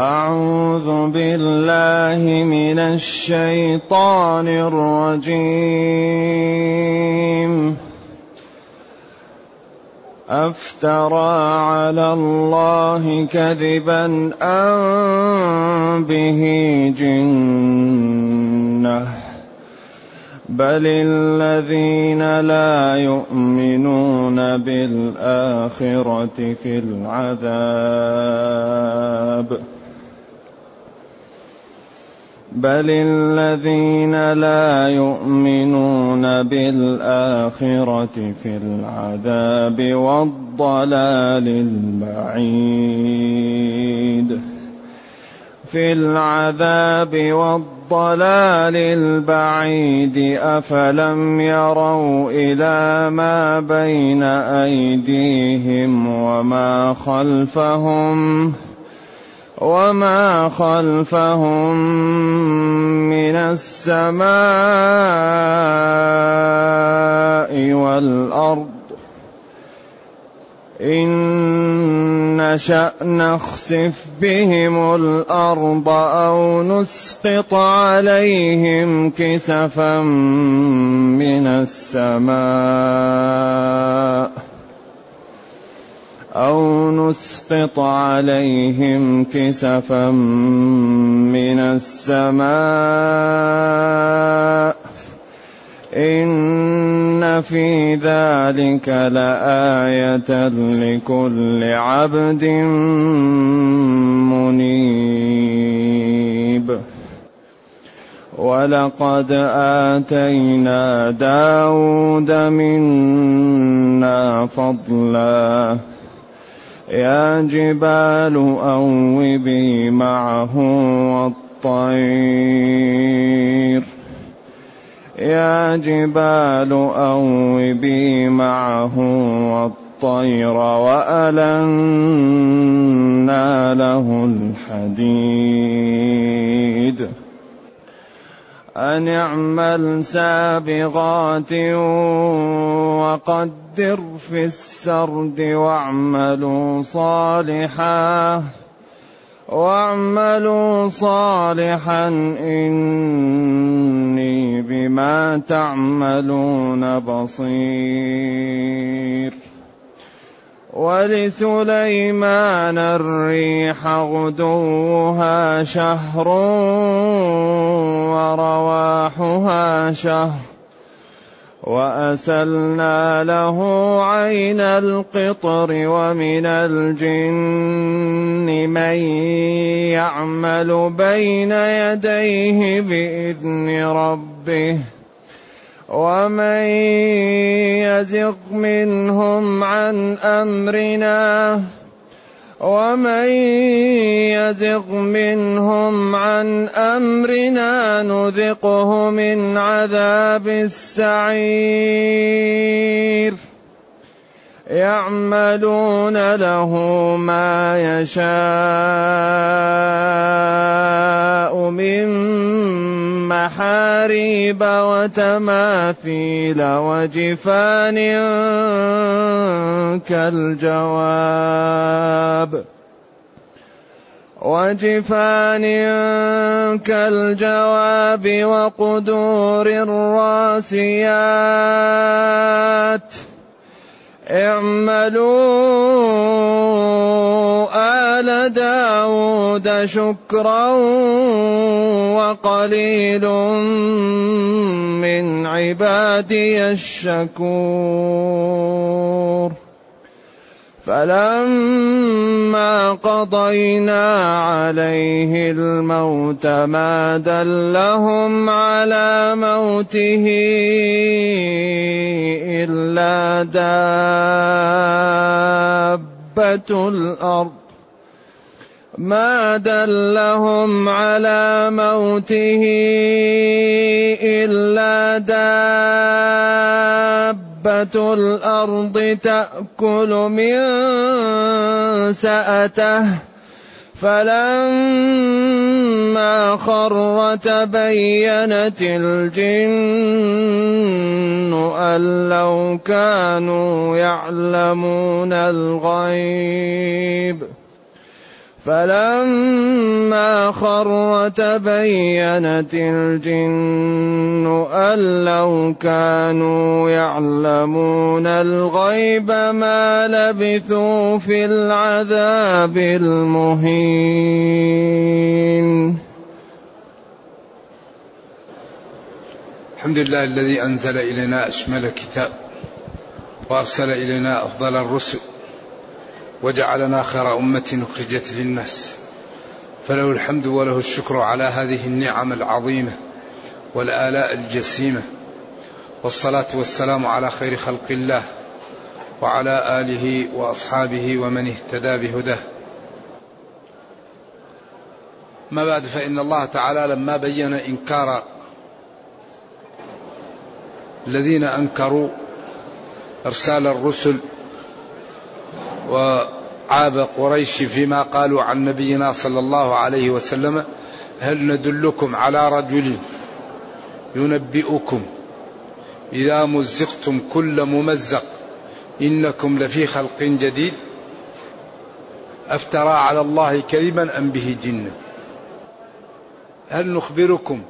أعوذ بالله من الشيطان الرجيم. أفترى على الله كذبا أم به جنة. بل الذين لا يؤمنون بالآخرة في العذاب. بل الذين لا يؤمنون بالآخرة في العذاب والضلال البعيد في العذاب والضلال البعيد أفلم يروا إلى ما بين أيديهم وما خلفهم ۖ وما خلفهم من السماء والارض ان نشا نخسف بهم الأرض أو نسقط عليهم كسفا من السماء أو نسقط عليهم كسفا من السماء إن في ذلك لآية لكل عبد منيب. ولقد آتينا داود منا فضلاً يا جبال أوبي معه والطير. يا جبال أوبي معه والطير وألنا له الحديد أن اعمل سابغات وقدر في السرد واعملوا صالحا واعملوا صالحا إني بما تعملون بصير. ولسليمان الريح غدوها شهر ورواحها شهر وأسلنا له عين القطر ومن الجن من يعمل بين يديه بإذن ربه ومن يزغ منهم عن أمرنا ومن يزغ منهم عن أمرنا نذقه من عذاب السعير. يعملون له ما يشاء من محاريب وتماثيل وجفان كالجواب وجفان كالجواب وقدور الراسيات اعملوا آل داود شكرا وقليل من عبادي الشكور. فلما قضينا عليه الموت ما دلهم على موته إلا دابة الأرض. ما دلهم على موته إلا دابة دابة الأرض تأكل من سأته. فلما خر تبينت الجن أن لو كانوا يعلمون الغيب. فلما خر تبينت الجن أن لو كانوا يعلمون الغيب ما لبثوا في العذاب المهين. الحمد لله الذي أنزل إلينا أشمل كتاب وأرسل إلينا أفضل الرسل وجعلنا خير أمة أخرجت للناس. فله الحمد وله الشكر على هذه النعم العظيمة والآلاء الجسيمة. والصلاة والسلام على خير خلق الله وعلى آله وأصحابه ومن اهتدى بهداه. ما بعد فإن الله تعالى لما بين إنكار الذين أنكروا إرسال الرسل وعاب قريش فيما قالوا عن نبينا صلى الله عليه وسلم هل ندلكم على رجل ينبئكم؟ إذا مزقتم كل ممزق إنكم لفي خلق جديد. أفترى على الله كذبا أم به جنة هل نخبركم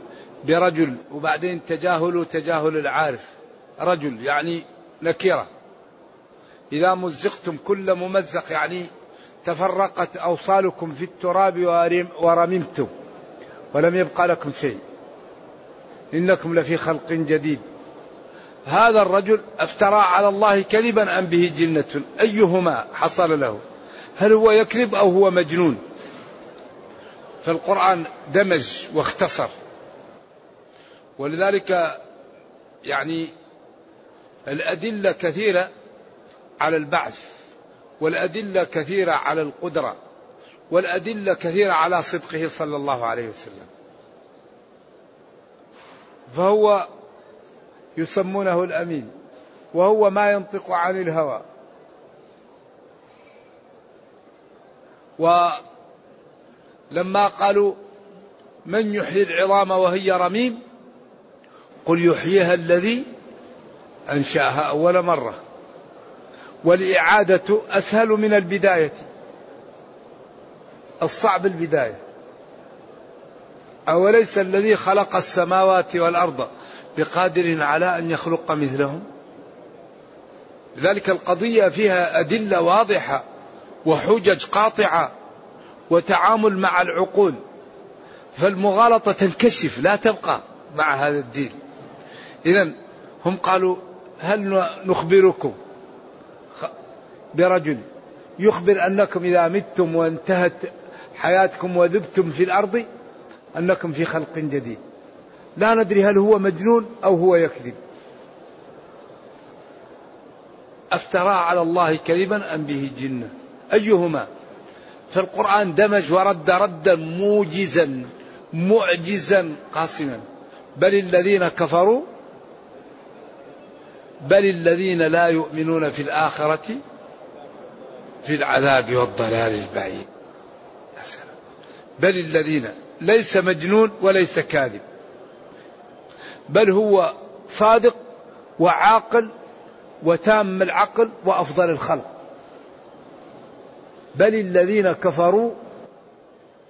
برجل وبعدين تجاهلوا تجاهل العارف؟ رجل يعني نكرة. إذا مزقتم كل ممزق يعني تفرقت أوصالكم في التراب ورممتم ولم يبقى لكم شيء. إنكم لفي خلق جديد. هذا الرجل افترى على الله كذبا أم به جنة؟ أيهما حصل له؟ هل هو يكذب أو هو مجنون؟ فالقرآن دمج واختصر. ولذلك يعني الأدلة كثيرة على البعث والأدلة كثيرة على القدرة والأدلة كثيرة على صدقه صلى الله عليه وسلم. فهو يسمونه الأمين وهو ما ينطق عن الهوى. ولما قالوا من يحيي العظام وهي رميم؟ قل يحييها الذي أنشأها أول مرة. والإعادة أسهل من البداية. الصعب البداية. أوليس الذي خلق السماوات والأرض بقادر على أن يخلق مثلهم؟ لذلك القضية فيها أدلة واضحة وحجج قاطعة وتعامل مع العقول. فالمغالطة تنكشف لا تبقى مع هذا الدين. إذا هم قالوا هل نخبركم برجل يخبر أنكم إذا متم وانتهت حياتكم وذبتم في الأرض أنكم في خلق جديد. لا ندري هل هو مجنون أو هو يكذب. أفترى على الله كذبا أم به جنة؟ أيهما؟ فالقران دمج ورد ردا موجزا معجزا قاصما بل الذين كفروا بل الذين لا يؤمنون في الآخرة في العذاب والضلال البعيد. بل الذين ليس مجنون وليس كاذب. بل هو صادق وعاقل وتام العقل وأفضل الخلق. بل الذين كفروا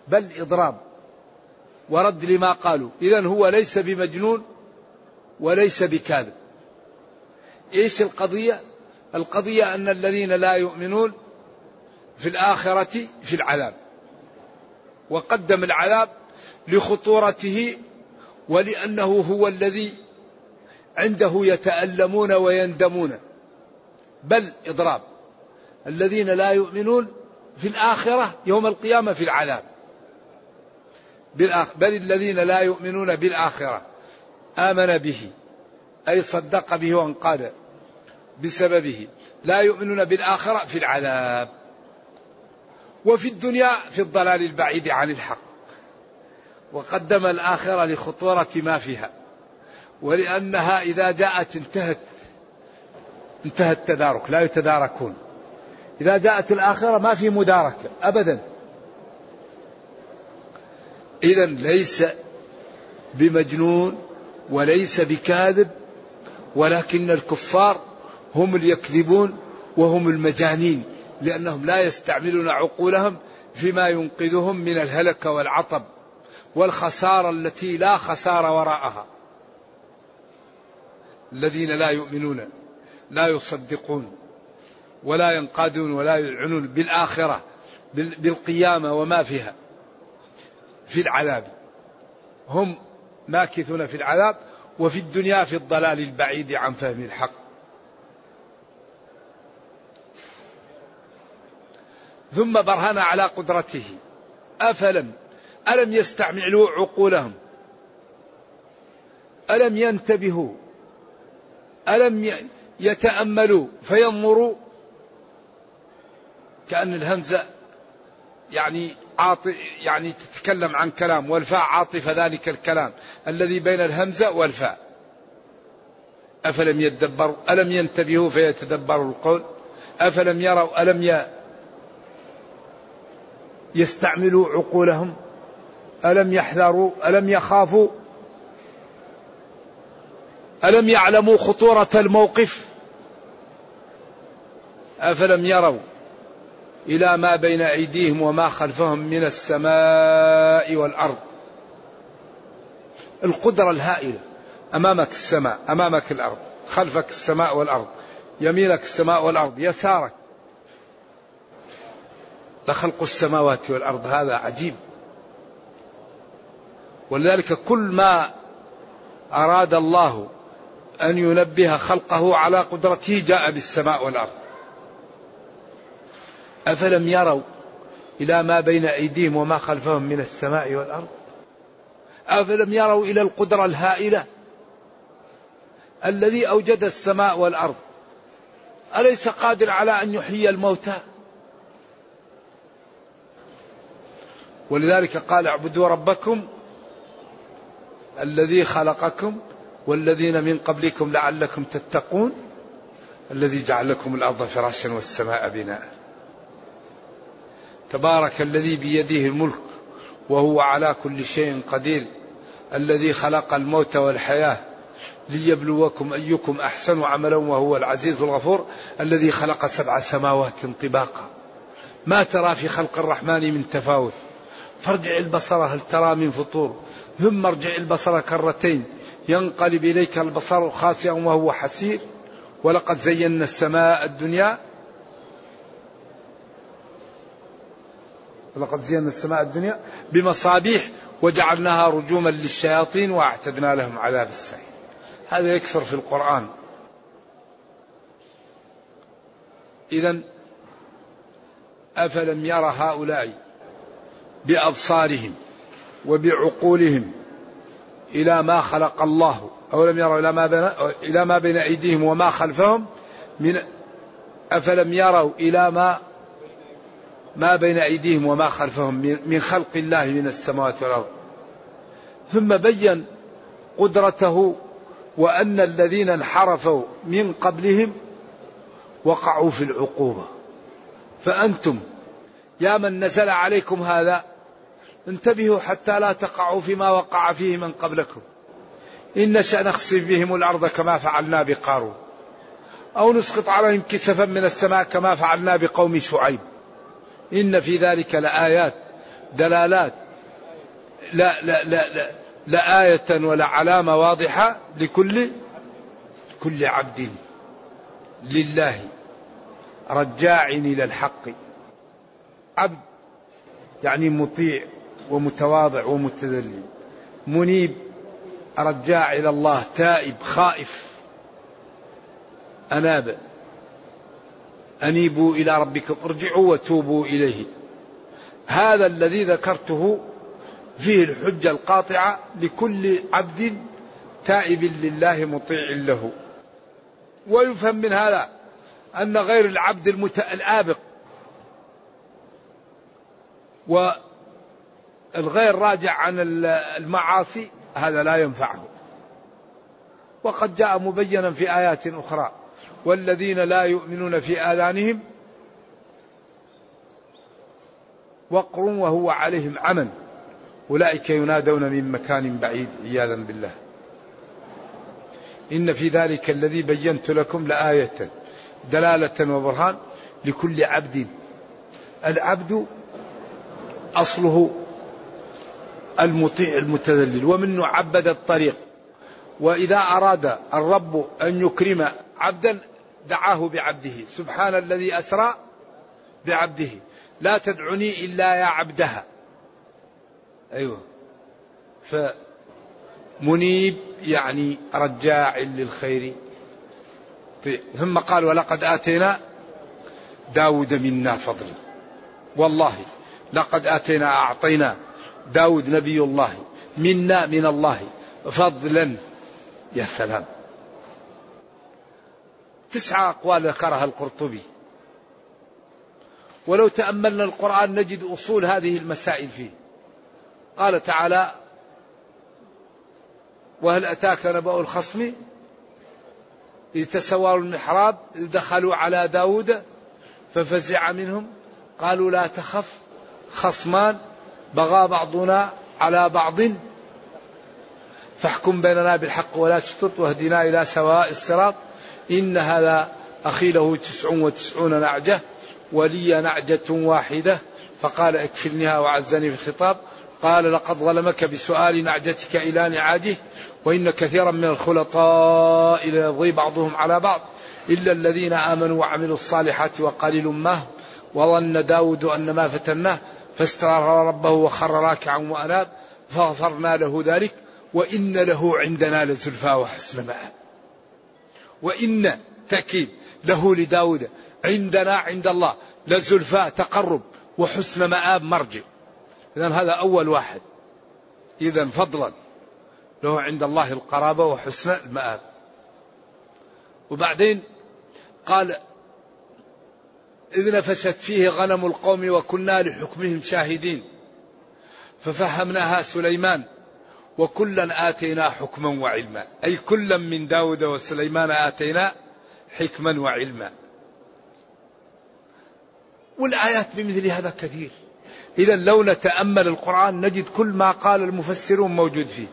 بل إضراب ورد لما قالوا. اذا هو ليس بمجنون وليس بكاذب. إيش القضية؟ القضية أن الذين لا يؤمنون في الآخرة في العذاب. وقدم العذاب لخطورته ولأنه هو الذي عنده يتألمون ويندمون. بل إضراب. الذين لا يؤمنون في الآخرة يوم القيامة في العذاب. بل الذين لا يؤمنون بالآخرة. آمن به. أي صدق به وانقاد بسببه. لا يؤمنون بالآخرة في العذاب. وفي الدنيا في الضلال البعيد عن الحق. وقدم الآخرة لخطورة ما فيها. ولأنها إذا جاءت انتهت. انتهى التدارك. لا يتداركون. إذا جاءت الآخرة ما في مداركة. أبدا. إذا ليس بمجنون وليس بكاذب. ولكن الكفار هم اللي يكذبون وهم المجانين. لأنهم لا يستعملون عقولهم فيما ينقذهم من الهلكة والعطب والخسارة التي لا خسارة وراءها. الذين لا يؤمنون لا يصدقون ولا ينقادون ولا يذعنون بالآخرة بالقيامة وما فيها في العذاب. هم ماكثون في العذاب وفي الدنيا في الضلال البعيد عن فهم الحق. ثم برهن على قدرته. أفلم؟ ألم يستعملوا عقولهم؟ ألم ينتبهوا؟ ألم يتأملوا فينظروا؟ كأن الهمزة يعني عاطف يعني تتكلم عن كلام والفاء عاطفة ذلك الكلام الذي بين الهمزة والفاء. أفلم يدبروا؟ ألم ينتبهوا فيتدبروا القول؟ أفلم يروا؟ ألم ي... يستعملوا عقولهم؟ ألم يحذروا؟ ألم يخافوا؟ ألم يعلموا خطورة الموقف؟ أفلم يروا إلى ما بين أيديهم وما خلفهم من السماء والأرض؟ القدرة الهائلة أمامك السماء أمامك الأرض خلفك السماء والأرض يمينك السماء والأرض يسارك لخلق السماوات والأرض هذا عجيب. ولذلك كل ما أراد الله أن ينبه خلقه على قدرته جاء بالسماء والأرض. أفلم يروا إلى ما بين أيديهم وما خلفهم من السماء والأرض؟ أفلم يروا إلى القدرة الهائلة الذي أوجد السماء والأرض؟ أليس قادر على أن يحيي الموتى؟ ولذلك قال اعبدوا ربكم الذي خلقكم والذين من قبلكم لعلكم تتقون الذي جعل لكم الأرض فراشا والسماء بناء. تبارك الذي بيده الملك وهو على كل شيء قدير الذي خلق الموت والحياة ليبلوكم أيكم أحسن عملا وهو العزيز الغفور الذي خلق سبع سماوات طباقا. ما ترى في خلق الرحمن من تفاوت. فارجع البصر هل ترى من فطور؟ ثم ارجع البصر كرتين ينقلب إليك البصر خاسئا وهو حسير. ولقد زينا السماء الدنيا. ولقد زينا السماء الدنيا بمصابيح وجعلناها رجوما للشياطين وأعتدنا لهم عذاب السعير. هذا يكثر في القرآن. إذا أفلم يرى هؤلاء بأبصارهم وبعقولهم إلى ما خلق الله أو لم يروا إلى ما بين إلى ما بين أيديهم وما خلفهم من أفلم يروا إلى ما ما بين أيديهم وما خلفهم من خلق الله من السماوات والأرض. ثم بين قدرته وأن الذين انحرفوا من قبلهم وقعوا في العقوبة. فأنتم يا من نزل عليكم هذا انتبهوا حتى لا تقعوا فيما وقع فيه من قبلكم. إن نشأ نخسف بهم الأرض كما فعلنا بقارون. أو نسقط عليهم كسفا من السماء كما فعلنا بقوم شعيب. إن في ذلك لآيات دلالات لا لا لا لا لآية ولا علامة واضحة لكل كل عبد لله رجاع إلى الحق. عبد يعني مطيع. ومتواضع ومتذلل. منيب رجاع إلى الله تائب خائف. أناب أنيبوا إلى ربكم ارجعوا وتوبوا إليه. هذا الذي ذكرته فيه الحجة القاطعة لكل عبد تائب لله مطيع له. ويفهم من هذا أن غير العبد المت... والغير راجع عن المعاصي هذا لا ينفعه. وقد جاء مبينا في آيات أخرى والذين لا يؤمنون في آذانهم وقر وهو عليهم عمل. أولئك ينادون من مكان بعيد عياذا بالله. إن في ذلك الذي بينت لكم لآية دلالة وبرهان لكل عبد. العبد أصله المطيع المتذلل ومنه عبد الطريق. وإذا أراد الرب أن يكرم عبدا دعاه بعبده. سبحان الذي أسرى بعبده. لا تدعني إلا يا عبدها. أيوة. فمنيب يعني رجاع للخير. ثم قال ولقد آتينا داود منا فضلا. والله لقد آتينا أعطينا داود نبي الله منا من الله. فضلا يا سلام. تسعة أقوال ذكرها القرطبي. ولو تأملنا القرآن نجد أصول هذه المسائل فيه. قال تعالى وهل أتاك نبأ الخصم؟ إذ تسوروا المحراب إذ دخلوا على داود ففزع منهم. قالوا لا تخف خصمان بغى بعضنا على بعض. فاحكم بيننا بالحق ولا تشطط واهدنا إلى سواء الصراط. إن هذا أخي له تسع وتسعون نعجة ولي نعجة واحدة. فقال اكفلنها وعزني في الخطاب. قال لقد ظلمك بسؤال نعجتك إلى نعاجه وإن كثيرا من الخلطاء ليبغي بعضهم على بعض. إلا الذين آمنوا وعملوا الصالحات وقليل ما وظن داود أن ما فتناه. فاستغفر ربه وخر راكعا وأناب فغفرنا له ذلك وإن له عندنا لزلفى وحسن مآب. وإن تأكيد له لداود عندنا عند الله لزلفى تقرب وحسن مآب مرجع. إذا هذا أول واحد. إذا فضلا له عند الله القرابة وحسن المآب وبعدين قال إذ نفشت فيه غنم القوم وكنا لحكمهم شاهدين. ففهمناها سليمان وكلا آتينا حكما وعلما. أي كلا من داود وسليمان آتينا حكما وعلما. والآيات بمثل هذا كثير. إذا لو نتأمل القرآن نجد كل ما قال المفسرون موجود فيه.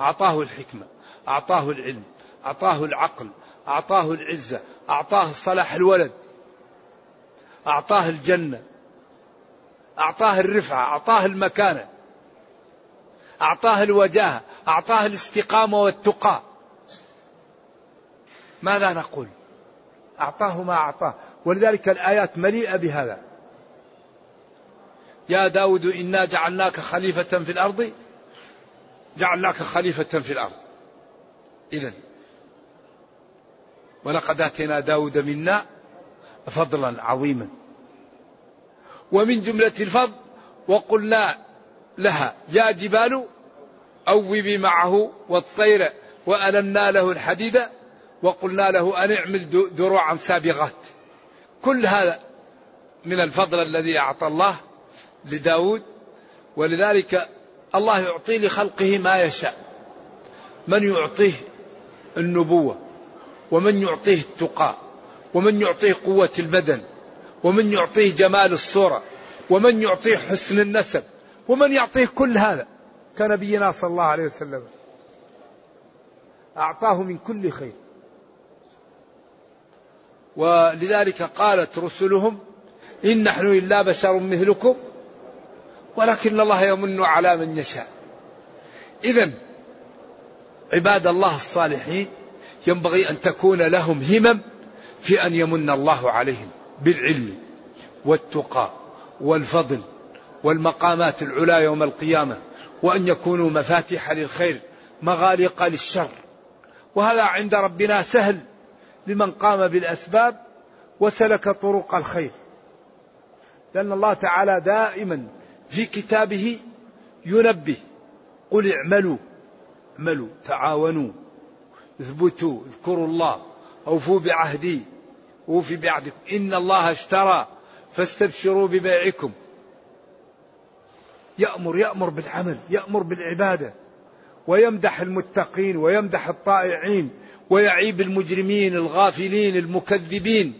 أعطاه الحكمة أعطاه العلم أعطاه العقل أعطاه العزة أعطاه صلاح الولد. أعطاه الجنة أعطاه الرفعة أعطاه المكانة أعطاه الوجاهة أعطاه الاستقامة والتقى. ماذا نقول؟ أعطاه ما أعطاه. ولذلك الآيات مليئة بهذا. يا داود إنا جعلناك خليفة في الأرض جعلناك خليفة في الأرض. إذا ولقد آتينا داود منا فضلا عظيما. ومن جملة الفضل وقلنا لها. يا جبال أوبي معه والطير وألنا له الحديد وقلنا له أن اعمل دروعا سابغات. كل هذا من الفضل الذي أعطى الله لداود ولذلك الله يعطي لخلقه ما يشاء. من يعطيه النبوة ومن يعطيه التقى ومن يعطيه قوة البدن ومن يعطيه جمال الصورة ومن يعطيه حسن النسب ومن يعطيه كل هذا كنبينا صلى الله عليه وسلم. أعطاه من كل خير. ولذلك قالت رسلهم إن نحن إلا بشر مثلكم ولكن الله يمن على من يشاء. إذا عباد الله الصالحين ينبغي أن تكون لهم همم في أن يمن الله عليهم بالعلم والتقى والفضل والمقامات العلى يوم القيامة وأن يكونوا مفاتيح للخير مغاليق للشر. وهذا عند ربنا سهل لمن قام بالأسباب وسلك طرق الخير. لأن الله تعالى دائما في كتابه ينبه قل اعملوا اعملوا تعاونوا اثبتوا اذكروا الله أوفوا بعهدي اوفي بعهدكم إن الله اشترى فاستبشروا ببيعكم. يأمر يأمر بالعمل يأمر بالعبادة. ويمدح المتقين ويمدح الطائعين ويعيب المجرمين الغافلين المكذبين.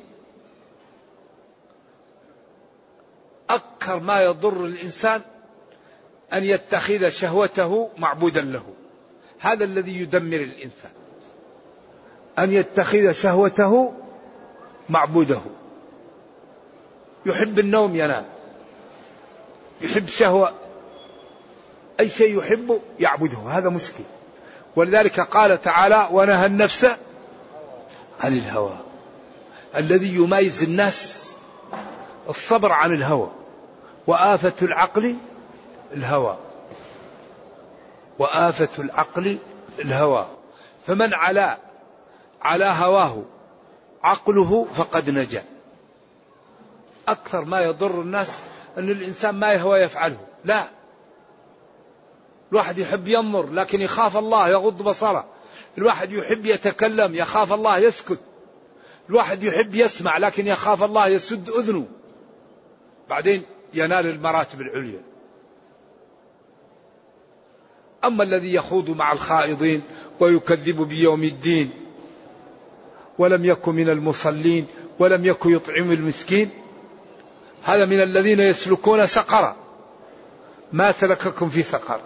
أكثر ما يضر الإنسان أن يتخذ شهوته معبودا له. هذا الذي يدمر الإنسان. أن يتخذ شهوته معبوده. يحب النوم ينام يحب شهوة. أي شيء يحبه يعبده. هذا مشكل. ولذلك قال تعالى ونهى النفس عن الهوى. الذي يميز الناس الصبر عن الهوى. وآفة العقل الهوى. وآفة العقل الهوى. فمن على على هواه عقله فقد نجا. أكثر ما يضر الناس أن الإنسان ما يهوى يفعله. لا. الواحد يحب ينظر لكن يخاف الله يغض بصره. الواحد يحب يتكلم يخاف الله يسكت. الواحد يحب يسمع لكن يخاف الله يسد أذنه. بعدين ينال المراتب العليا. أما الذي يخوض مع الخائضين ويكذب بيوم الدين ولم يكن من المصلين ولم يكن يطعم المسكين. هذا من الذين يسلكون سقرا ما سلككم في سقر.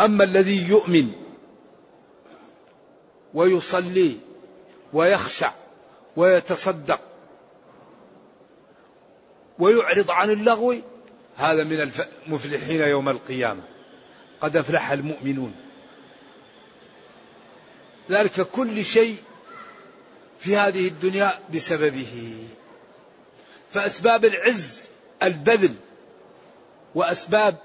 أما الذي يؤمن ويصلي ويخشع ويتصدق ويعرض عن اللغو هذا من المفلحين يوم القيامة. قد أفلح المؤمنون. ذلك كل شيء في هذه الدنيا بسببه. فأسباب العز البذل وأسباب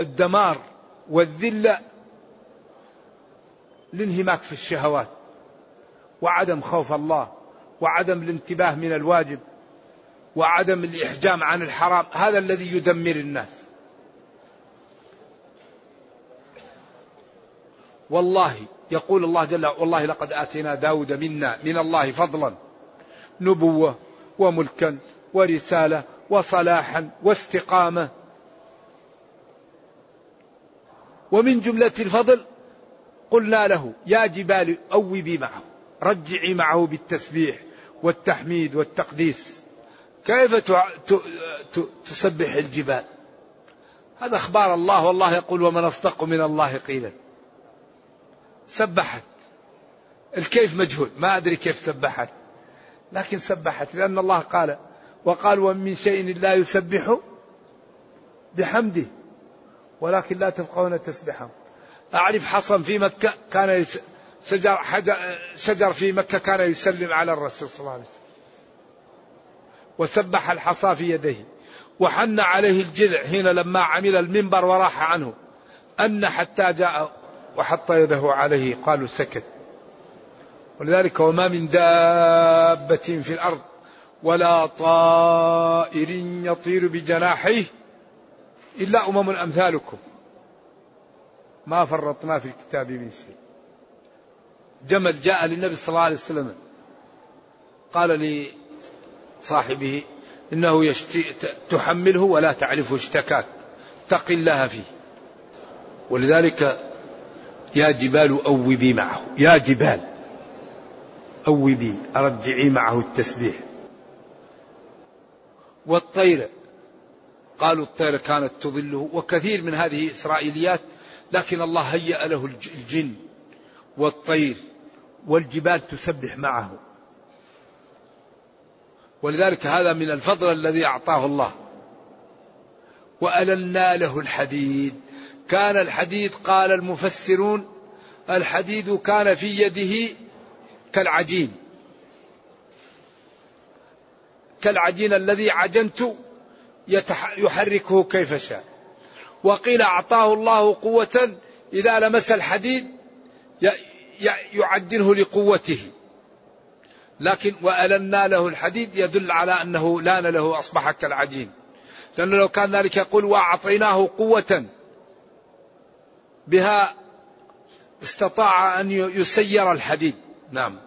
الدمار والذلة الانهماك في الشهوات وعدم خوف الله وعدم الانتباه من الواجب وعدم الإحجام عن الحرام هذا الذي يدمر الناس. والله يقول الله جل والله لقد آتينا داود منا من الله فضلا نبوة وملكا ورسالة وصلاحا واستقامة. ومن جملة الفضل قلنا له يا جبال أوبي معه رجعي معه بالتسبيح والتحميد والتقديس. كيف تسبح الجبال؟ هذا أخبار الله والله يقول ومن أصدق من الله قيلا. سبحت. الكيف مجهول. ما أدري كيف سبحت. لكن سبحت. لأن الله قال وقال ومن شيء لا يسبح بحمده ولكن لا تفقهون تسبحهم أعرف حصن في مكة كان شجر, شجر في مكة كان يسلم على الرسول صلى الله عليه وسلم. وسبح الحصى في يديه. وحن عليه الجذع حين لما عمل المنبر وراح عنه. أن حتى جاء وحط يده عليه قالوا سكت. ولذلك وما من دابة في الأرض ولا طائر يطير بجناحيه إلا أمم أمثالكم. ما فرطنا في الكتاب من شيء. جمل جاء للنبي صلى الله عليه وسلم. قال لصاحبه إنه يشتي تحمله ولا تعرف اشتكاك. اتق الله فيه. ولذلك يا جبال أوبي معه. يا جبال أوبي أرجعي معه التسبيح. والطير قالوا الطير كانت تظله وكثير من هذه إسرائيليات لكن الله هيأ له الجن والطير والجبال تسبح معه. ولذلك هذا من الفضل الذي أعطاه الله. وألنا له الحديد. كان الحديد قال المفسرون الحديد كان في يده كالعجين. كالعجين الذي عجنت يحركه كيف شاء. وقيل أعطاه الله قوة إذا لمس الحديد يعجنه لقوته. لكن وألنا له الحديد يدل على أنه لأن له أصبح كالعجين. لأنه لو كان ذلك يقول وأعطيناه قوة بها استطاع أن يسير الحديد. نعم.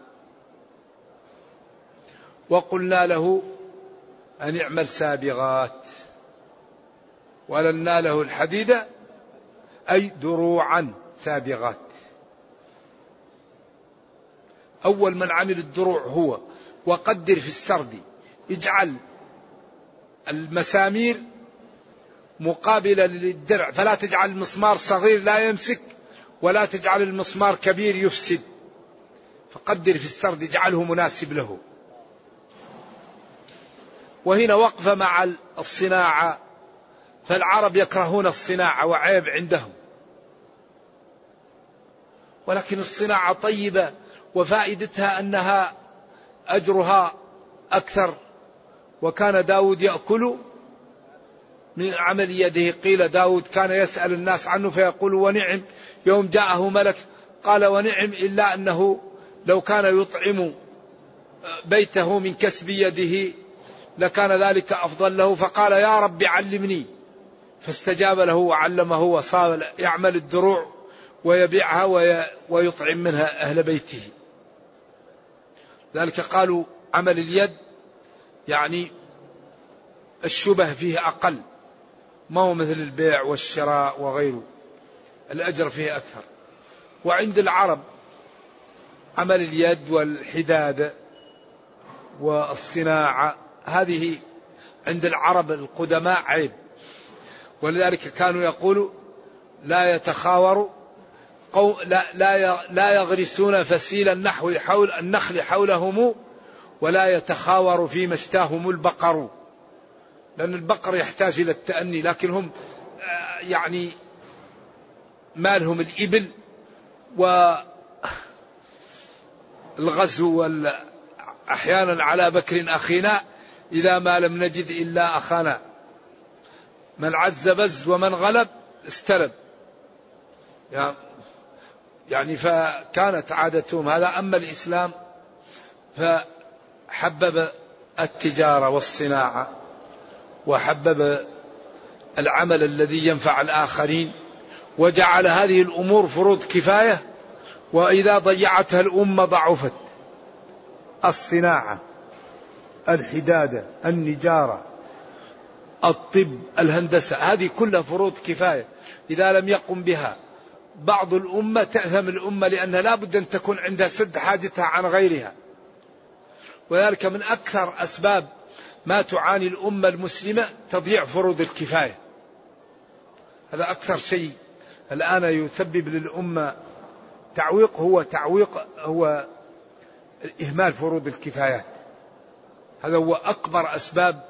وقلنا له أن اعمل سابغات ولنا له الحديد أي دروعا سابغات. أول من عمل الدروع هو وقدر في السرد اجعل المسامير مقابلة للدرع. فلا تجعل المسمار صغير لا يمسك ولا تجعل المسمار كبير يفسد. فقدر في السرد اجعله مناسب له. وهنا وقفة مع الصناعة. فالعرب يكرهون الصناعة وعيب عندهم. ولكن الصناعة طيبة وفائدتها أنها أجرها أكثر. وكان داود يأكل من عمل يده. قيل داود كان يسأل الناس عنه فيقول ونعم. يوم جاءه ملك قال ونعم إلا أنه لو كان يطعم بيته من كسب يده لكان ذلك أفضل له. فقال يا رب علمني. فاستجاب له وعلمه وصار يعمل الدروع ويبيعها ويطعم منها أهل بيته. ذلك قالوا عمل اليد يعني الشبه فيه أقل. ما هو مثل البيع والشراء وغيره. الأجر فيه أكثر. وعند العرب عمل اليد والحدادة والصناعة هذه عند العرب القدماء عيب. ولذلك كانوا يقولوا لا يتخاور قو لا لا لا يغرسون فسيل النحو حول النخل حولهم ولا يتخاور فيما اشتاهم البقر. لأن البقر يحتاج إلى التأني لكن هم آه، يعني مالهم الإبل والغزو أحيانا على بكر أخينا إذا ما لم نجد إلا أخانا. من عز بز ومن غلب استلب يعني فكانت عادتهم هذا. أما الإسلام فحبب التجارة والصناعة. وحبب العمل الذي ينفع الآخرين وجعل هذه الأمور فروض كفاية وإذا ضيعتها الأمة ضعفت. الصناعة الحدادة النجارة الطب الهندسة هذه كلها فروض كفاية. إذا لم يقم بها بعض الأمة تأثم الأمة لأنها لا بد أن تكون عندها سد حاجتها عن غيرها. وذلك من أكثر أسباب ما تعاني الأمة المسلمة تضييع فروض الكفاية. هذا أكثر شيء الآن يسبب للأمة تعويق هو تعويق هو إهمال فروض الكفايات. هذا هو أكبر أسباب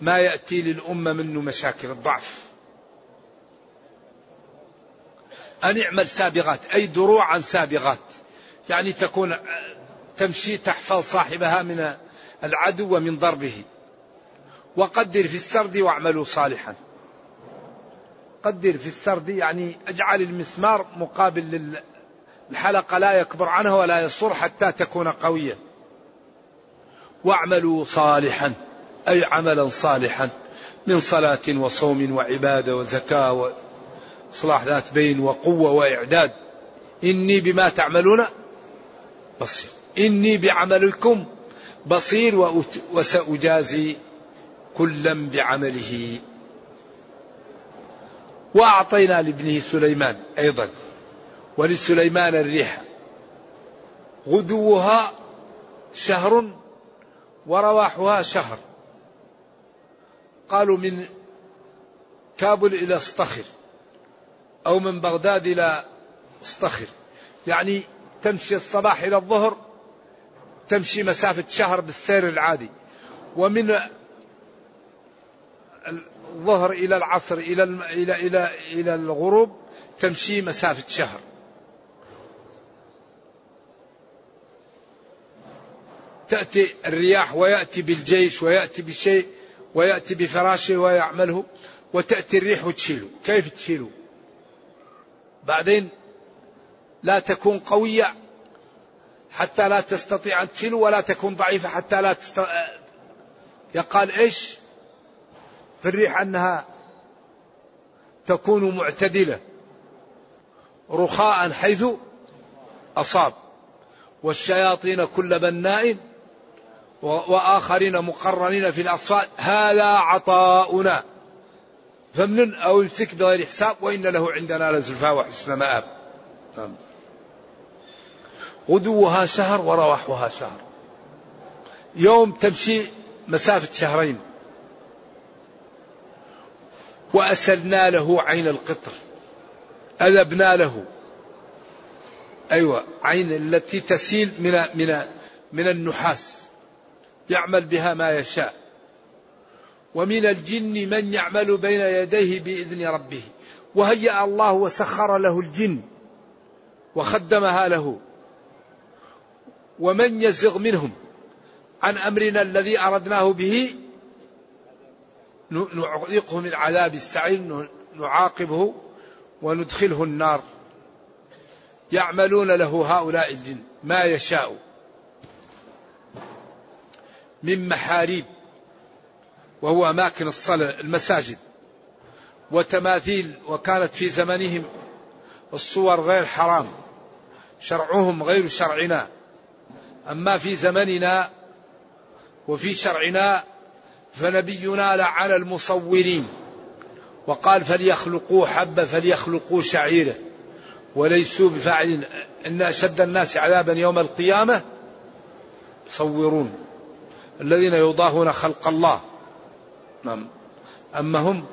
ما يأتي للأمة منه مشاكل الضعف. أن اعمل سابغات أي دروعا سابغات. يعني تكون تمشي تحفظ صاحبها من العدو ومن ضربه. وقدر في السرد واعملوا صالحا. قدر في السرد يعني اجعل المسمار مقابل للحلقة لا يكبر عنها ولا يصر حتى تكون قوية. واعملوا صالحا أي عملا صالحا من صلاة وصوم وعبادة وزكاة وإصلاح ذات بين وقوة وإعداد. إني بما تعملون بصير. إني بعملكم بصير وسأجازي كلا بعمله. وأعطينا لابنه سليمان أيضا ولسليمان الريح. غدوها شهر ورواحها شهر. قالوا من كابل إلى اسطخر أو من بغداد إلى اسطخر يعني تمشي الصباح إلى الظهر تمشي مسافة شهر بالسير العادي. ومن الظهر إلى العصر إلى إلى إلى إلى الغروب تمشي مسافة شهر. تأتي الرياح ويأتي بالجيش ويأتي بشيء ويأتي بفراشه ويعمله وتأتي الريح وتشيله. كيف تشيله؟ بعدين لا تكون قوية حتى لا تستطيع أن تشيله ولا تكون ضعيفة حتى لا تستطيع يقال إيش؟ في الريح أنها تكون معتدلة رخاء حيث أصاب والشياطين كل بناء وآخرين مقرنين في الأصفاد هذا عطاؤنا. فمن أو يمسك بغير حساب وإن له عندنا لزلفى وحسن مآب. نعم. غدوها شهر ورواحها شهر. يوم تمشي مسافة شهرين. وأسلنا له عين القطر أذبنا له. أيوة عين التي تسيل من من من النحاس يعمل بها ما يشاء. ومن الجن من يعمل بين يديه بإذن ربه. وهيأ الله وسخر له الجن وخدمها له. ومن يزغ منهم عن أمرنا الذي أردناه به نعيقه من عذاب السعير نعاقبه وندخله النار. يعملون له هؤلاء الجن ما يشاء من محاريب وهو أماكن الصلاه المساجد وتماثيل وكانت في زمنهم الصور غير حرام شرعهم غير شرعنا. أما في زمننا وفي شرعنا فنبينا لعن المصورين. وقال فليخلقوا حبة فليخلقوا شعيرة وليسوا بفاعلين. إن أشد الناس عذابا يوم القيامة. صورون الذين يضاهون خلق الله. نعم. أما هم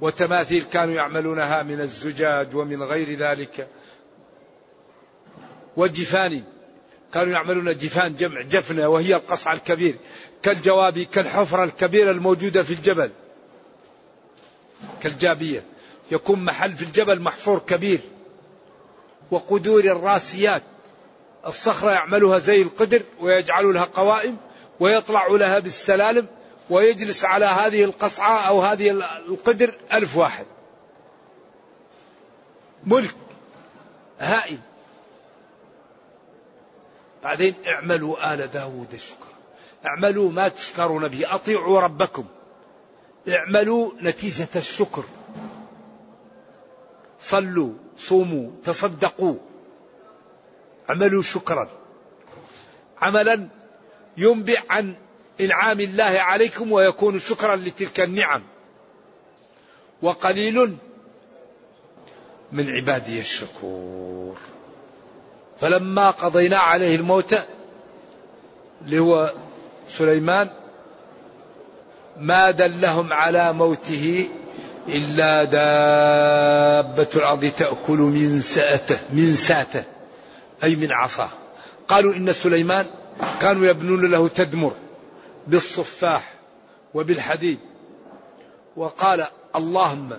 وتماثيل كانوا يعملونها من الزجاج ومن غير ذلك. وجفان. كانوا يعملون جفان جمع جفنة وهي القصع الكبير كالجواب كالحفرة الكبيرة الموجودة في الجبل كالجابية. يكون محل في الجبل محفور كبير وقدور الراسيات. الصخرة يعملها زي القدر ويجعل لها قوائم ويطلع لها بالسلالم ويجلس على هذه القصعة أو هذه القدر ألف واحد. ملك هائل. بعدين اعملوا آل داود شكرا اعملوا ما تشكرون به أطيعوا ربكم. اعملوا نتيجة الشكر. صلوا صوموا تصدقوا. اعملوا شكرا. عملا ينبئ عن إنعام الله عليكم ويكون شكرا لتلك النعم. وقليل من عبادي الشكور. فلما قضينا عليه الموت اللي هو سليمان ما دلهم على موته إلا دابة الأرض تأكل من ساته من ساته أي من عصاه. قالوا إن سليمان كانوا يبنون له تدمر بالصفاح وبالحديد. وقال اللهم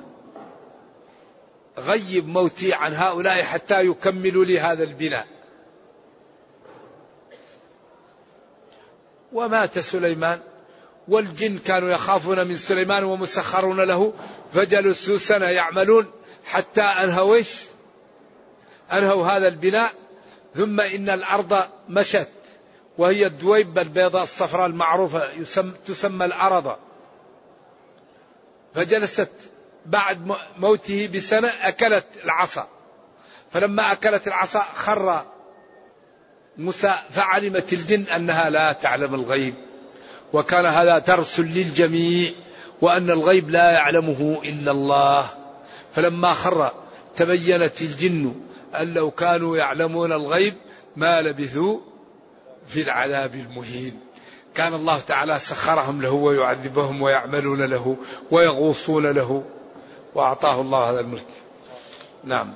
غيب موتي عن هؤلاء حتى يكملوا لي هذا البناء. ومات سليمان. والجن كانوا يخافون من سليمان ومسخرون له. فجلسوا سنة يعملون حتى أنهوا إيش؟ أنهوا هذا البناء. ثم إن الأرض مشت. وهي الدويبة البيضاء الصفراء المعروفة يسم تسمى الأرض. فجلست بعد موته بسنة أكلت العصا. فلما أكلت العصا خر موسى فعلمت الجن أنها لا تعلم الغيب وكان هذا درس للجميع وأن الغيب لا يعلمه إلا الله. فلما خر تبينت الجن أن لو كانوا يعلمون الغيب ما لبثوا في العذاب المهين. كان الله تعالى سخرهم له ويعذبهم ويعملون له ويغوصون له وأعطاه الله هذا الملك. نعم.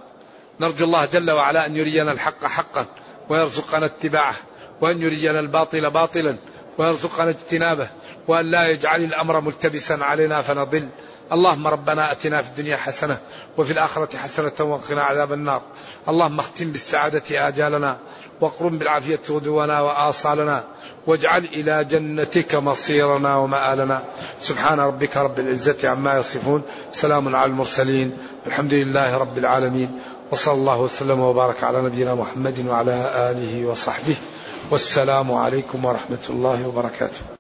نرجو الله جل وعلا أن يرينا الحق حقا. ويرزقنا اتباعه وأن يرينا الباطل باطلا ويرزقنا اجتنابه وأن لا يجعل الأمر ملتبسا علينا فنضل. اللهم ربنا آتنا في الدنيا حسنة وفي الآخرة حسنة وقنا عذاب النار. اللهم اختم بالسعادة آجالنا واقرم بالعافية غدونا وآصالنا واجعل إلى جنتك مصيرنا ومآلنا. سبحان ربك رب العزة عما يصفون سلام على المرسلين الحمد لله رب العالمين. وصلى الله وسلم وبارك على نبينا محمد وعلى آله وصحبه والسلام عليكم ورحمة الله وبركاته.